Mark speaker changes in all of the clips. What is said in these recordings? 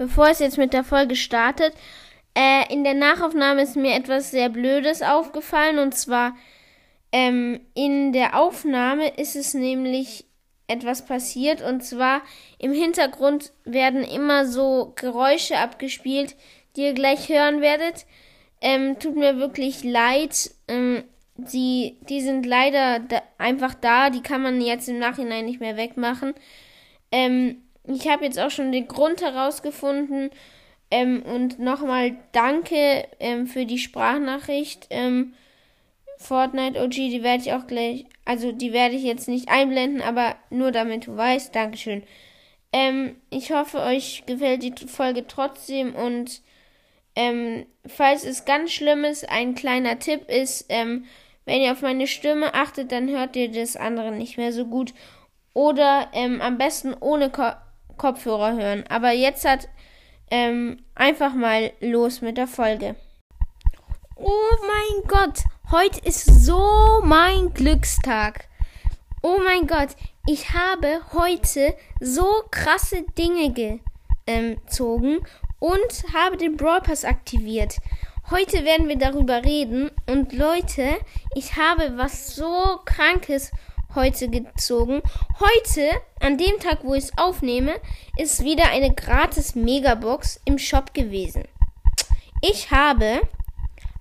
Speaker 1: bevor es jetzt mit der Folge startet, äh, in der Nachaufnahme ist mir etwas sehr Blödes aufgefallen und zwar ähm, in der Aufnahme ist es nämlich etwas passiert und zwar im Hintergrund werden immer so Geräusche abgespielt, die ihr gleich hören werdet. Ähm, tut mir wirklich leid. Ähm, die, die sind leider da, einfach da. Die kann man jetzt im Nachhinein nicht mehr wegmachen. Ähm, ich habe jetzt auch schon den Grund herausgefunden. Ähm, und nochmal danke ähm, für die Sprachnachricht. Ähm, Fortnite OG, die werde ich auch gleich, also die werde ich jetzt nicht einblenden, aber nur damit du weißt. Dankeschön. Ähm, ich hoffe, euch gefällt die Folge trotzdem und ähm, falls es ganz schlimm ist, ein kleiner Tipp ist, ähm, wenn ihr auf meine Stimme achtet, dann hört ihr das andere nicht mehr so gut. Oder am besten ohne Ko Kopfhörer hören. Aber jetzt hat ähm, einfach mal los mit der Folge. Oh mein Gott, heute ist so mein Glückstag. Oh mein Gott, ich habe heute so krasse Dinge gezogen und habe den Brawl Pass aktiviert. Heute werden wir darüber reden und Leute, ich habe was so krankes heute gezogen. Heute, an dem Tag, wo ich es aufnehme, ist wieder eine gratis Megabox im Shop gewesen. Ich habe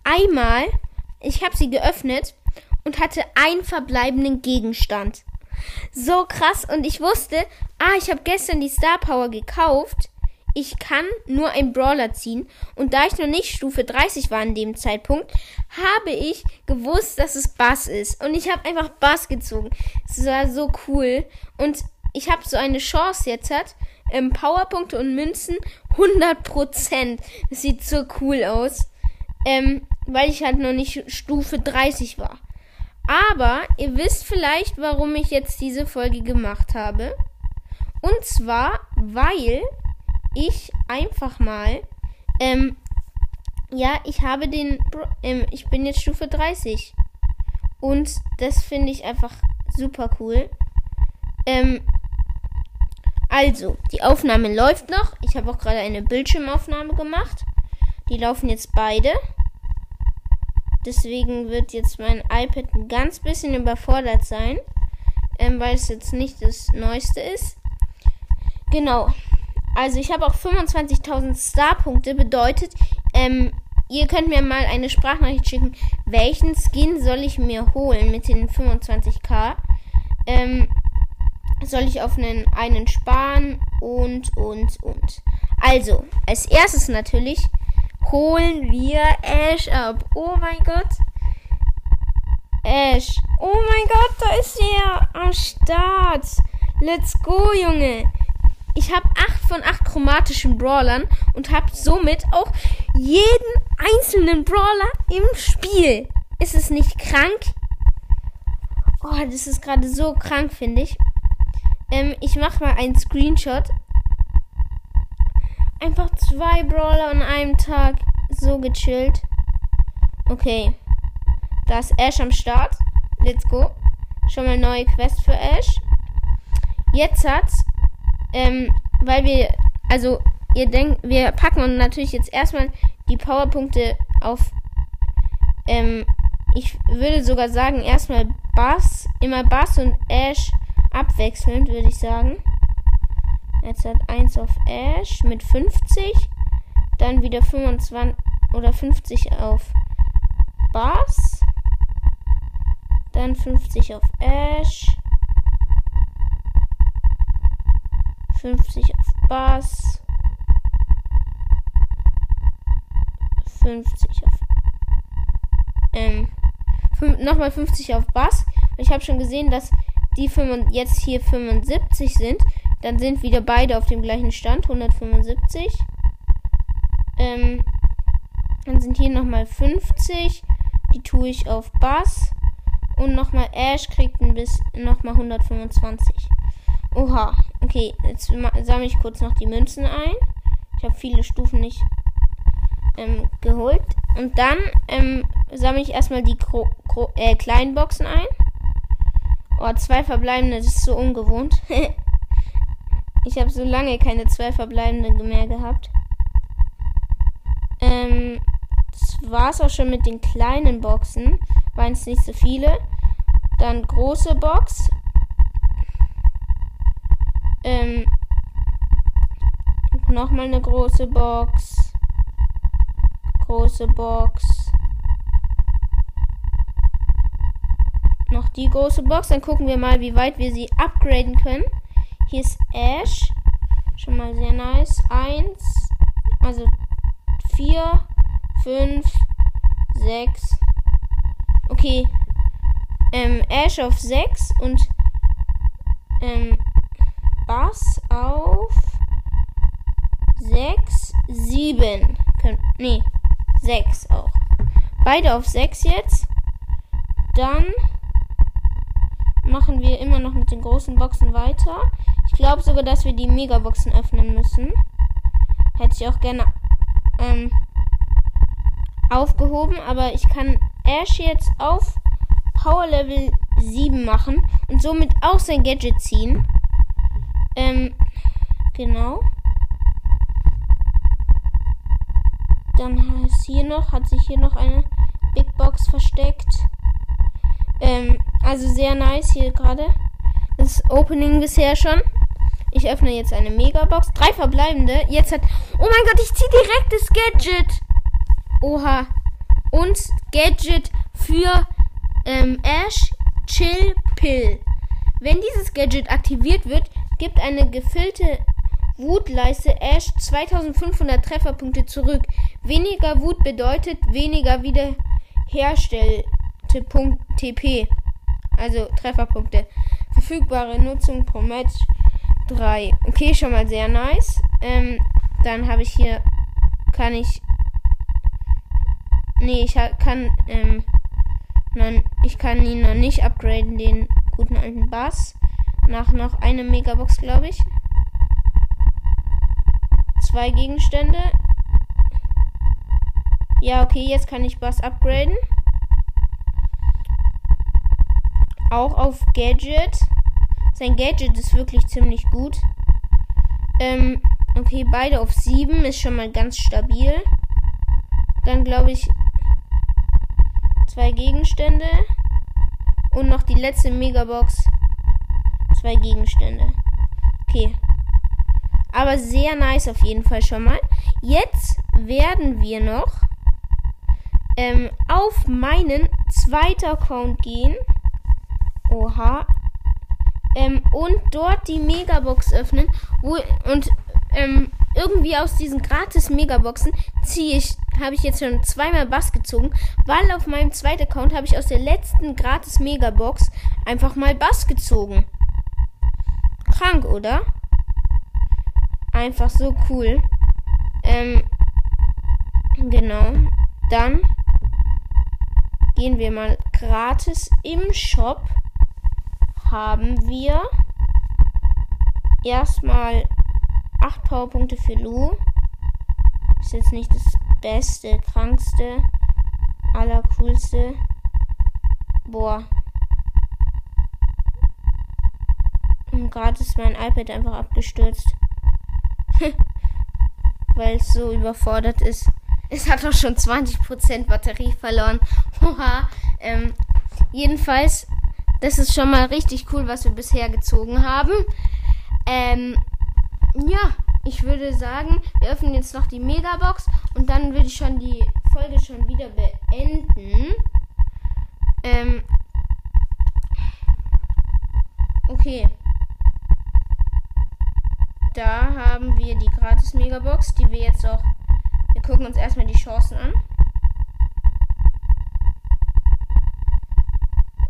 Speaker 1: einmal, ich habe sie geöffnet und hatte einen verbleibenden Gegenstand. So krass und ich wusste, ah, ich habe gestern die Star Power gekauft ich kann nur einen Brawler ziehen. Und da ich noch nicht Stufe 30 war an dem Zeitpunkt, habe ich gewusst, dass es Bass ist. Und ich habe einfach Bass gezogen. Es war so cool. Und ich habe so eine Chance jetzt hat. Ähm, Powerpunkte und Münzen 100%. Das sieht so cool aus. Ähm, weil ich halt noch nicht Stufe 30 war. Aber ihr wisst vielleicht, warum ich jetzt diese Folge gemacht habe. Und zwar, weil ich einfach mal, ähm, ja, ich habe den, ähm, ich bin jetzt Stufe 30. Und das finde ich einfach super cool. Ähm, also, die Aufnahme läuft noch. Ich habe auch gerade eine Bildschirmaufnahme gemacht. Die laufen jetzt beide. Deswegen wird jetzt mein iPad ein ganz bisschen überfordert sein, ähm, weil es jetzt nicht das Neueste ist. Genau. Also ich habe auch 25.000 Star-Punkte. Bedeutet, ähm, ihr könnt mir mal eine Sprachnachricht schicken. Welchen Skin soll ich mir holen mit den 25k? Ähm, soll ich auf einen, einen sparen und, und, und. Also, als erstes natürlich holen wir Ash ab. Oh mein Gott. Ash. Oh mein Gott, da ist er am Start. Let's go, Junge. Ich habe 8 von 8 chromatischen Brawlern und habe somit auch jeden einzelnen Brawler im Spiel. Ist es nicht krank? Oh, das ist gerade so krank, finde ich. Ähm, ich mache mal einen Screenshot. Einfach zwei Brawler an einem Tag. So gechillt. Okay. Da ist Ash am Start. Let's go. Schon mal neue Quest für Ash. Jetzt hat's ähm, weil wir, also ihr denkt, wir packen natürlich jetzt erstmal die Powerpunkte auf, ähm, ich würde sogar sagen, erstmal Bass, immer Bass und Ash abwechselnd, würde ich sagen. Jetzt hat 1 auf Ash mit 50, dann wieder 25 oder 50 auf Bass, dann 50 auf Ash, 50 auf Bass. 50 auf. Ähm. Nochmal 50 auf Bass. Ich habe schon gesehen, dass die 5, jetzt hier 75 sind. Dann sind wieder beide auf dem gleichen Stand. 175. Ähm. Dann sind hier nochmal 50. Die tue ich auf Bass. Und nochmal Ash kriegt ein bisschen nochmal 125. Oha. Okay, jetzt sammle ich kurz noch die Münzen ein. Ich habe viele Stufen nicht ähm, geholt. Und dann ähm, sammle ich erstmal die Kro Kro äh, kleinen Boxen ein. Oh, zwei verbleibende, das ist so ungewohnt. Ich habe so lange keine zwei verbleibenden mehr gehabt. Ähm, das war's auch schon mit den kleinen Boxen. Waren es nicht so viele. Dann große Box. Ähm, nochmal eine große Box. Große Box. Noch die große Box. Dann gucken wir mal, wie weit wir sie upgraden können. Hier ist Ash. Schon mal sehr nice. Eins. Also vier, fünf, sechs. Okay. Ähm, Ash auf sechs und ähm, Bass auf sechs, sieben. Nee, sechs auch. Beide auf sechs jetzt. Dann machen wir immer noch mit den großen Boxen weiter. Ich glaube sogar, dass wir die Megaboxen öffnen müssen. Hätte ich auch gerne ähm, aufgehoben, aber ich kann Ash jetzt auf Power Level 7 machen und somit auch sein Gadget ziehen. Ähm, genau. Dann ist hier noch, hat sich hier noch eine Big Box versteckt. Ähm, also sehr nice hier gerade. Das Opening bisher schon. Ich öffne jetzt eine Megabox. Drei verbleibende. Jetzt hat. Oh mein Gott, ich ziehe direkt das Gadget. Oha. Und Gadget für ähm, Ash Chill Pill. Wenn dieses Gadget aktiviert wird, gibt eine gefüllte Wutleiste Ash 2500 Trefferpunkte zurück. Weniger Wut bedeutet weniger wiederherstellte Punkt TP. Also Trefferpunkte. Verfügbare Nutzung pro Match 3. Okay, schon mal sehr nice. Ähm, dann habe ich hier, kann ich, nee, ich kann, ähm, nein, ich kann ihn noch nicht upgraden, den guten alten Bass. Nach noch eine Megabox, glaube ich. Zwei Gegenstände. Ja, okay, jetzt kann ich Bass upgraden. Auch auf Gadget. Sein Gadget ist wirklich ziemlich gut. Ähm, okay, beide auf 7 ist schon mal ganz stabil. Dann glaube ich zwei Gegenstände. Und noch die letzte Megabox. Zwei Gegenstände. Okay. Aber sehr nice auf jeden Fall schon mal. Jetzt werden wir noch ähm, auf meinen zweiten Account gehen. Oha. Ähm, und dort die Megabox öffnen. Wo, und ähm, irgendwie aus diesen gratis Megaboxen ziehe ich, habe ich jetzt schon zweimal Bass gezogen, weil auf meinem zweiten Account habe ich aus der letzten gratis Megabox einfach mal Bass gezogen. Krank, oder? Einfach so cool. Ähm, genau. Dann gehen wir mal gratis im Shop haben wir erstmal 8 Powerpunkte für Lu. Ist jetzt nicht das beste, krankste, allercoolste. Boah. Und gerade ist mein iPad einfach abgestürzt. Weil es so überfordert ist. Es hat auch schon 20% Batterie verloren. Oha. Ähm, jedenfalls das ist schon mal richtig cool, was wir bisher gezogen haben. Ähm, ja, ich würde sagen, wir öffnen jetzt noch die Megabox und dann würde ich schon die Folge schon wieder beenden. Ähm, okay. Da haben wir die gratis Megabox, die wir jetzt auch. Wir gucken uns erstmal die Chancen an.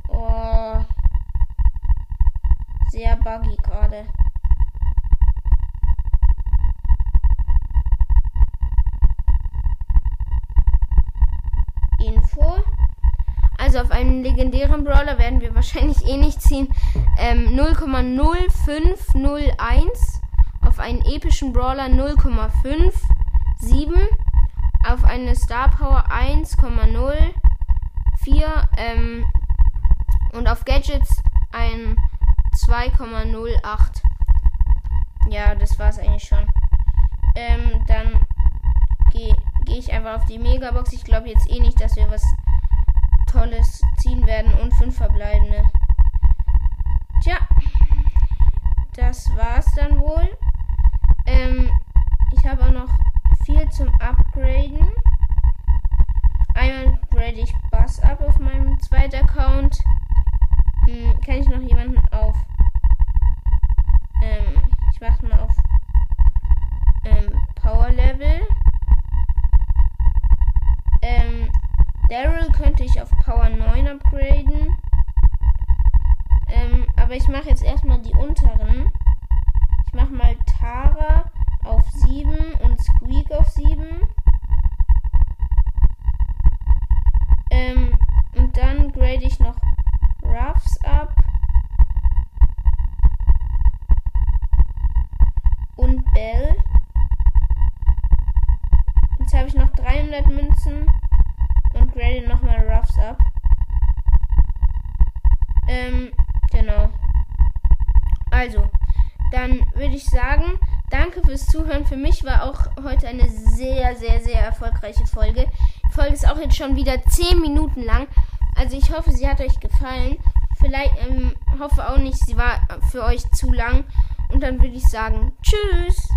Speaker 1: Oh. Sehr buggy gerade. Info. Also auf einen legendären Brawler werden wir wahrscheinlich eh nicht ziehen. Ähm, 0,0501. Auf einen epischen Brawler 0,57. Auf eine Star Power 1,04. Ähm, und auf Gadgets ein 2,08. ja, das war's eigentlich schon. Ähm, dann gehe geh ich einfach auf die Megabox. Ich glaube jetzt eh nicht, dass wir was Tolles ziehen werden und fünf verbleibende. Tja, das war's dann wohl. Ähm, ich habe auch noch viel zum Upgraden. Einmal grade ich Bass ab auf meinem zweiten Account. Hm, kann ich noch jemanden auf. Ähm, ich mache mal auf ähm, Power Level. Ähm, Daryl könnte ich auf Power 9 upgraden. Ähm, aber ich mache jetzt erstmal die unteren. Tara auf 7 und Squeak auf 7. Ähm, und dann grade ich noch Ruffs ab. Und Bell. Jetzt habe ich noch 300 Münzen und grade nochmal Ruffs ab. Ähm, genau. Also, dann würde ich sagen, danke fürs Zuhören. Für mich war auch heute eine sehr, sehr, sehr erfolgreiche Folge. Die Folge ist auch jetzt schon wieder 10 Minuten lang. Also ich hoffe, sie hat euch gefallen. Vielleicht ähm, hoffe auch nicht, sie war für euch zu lang. Und dann würde ich sagen, tschüss.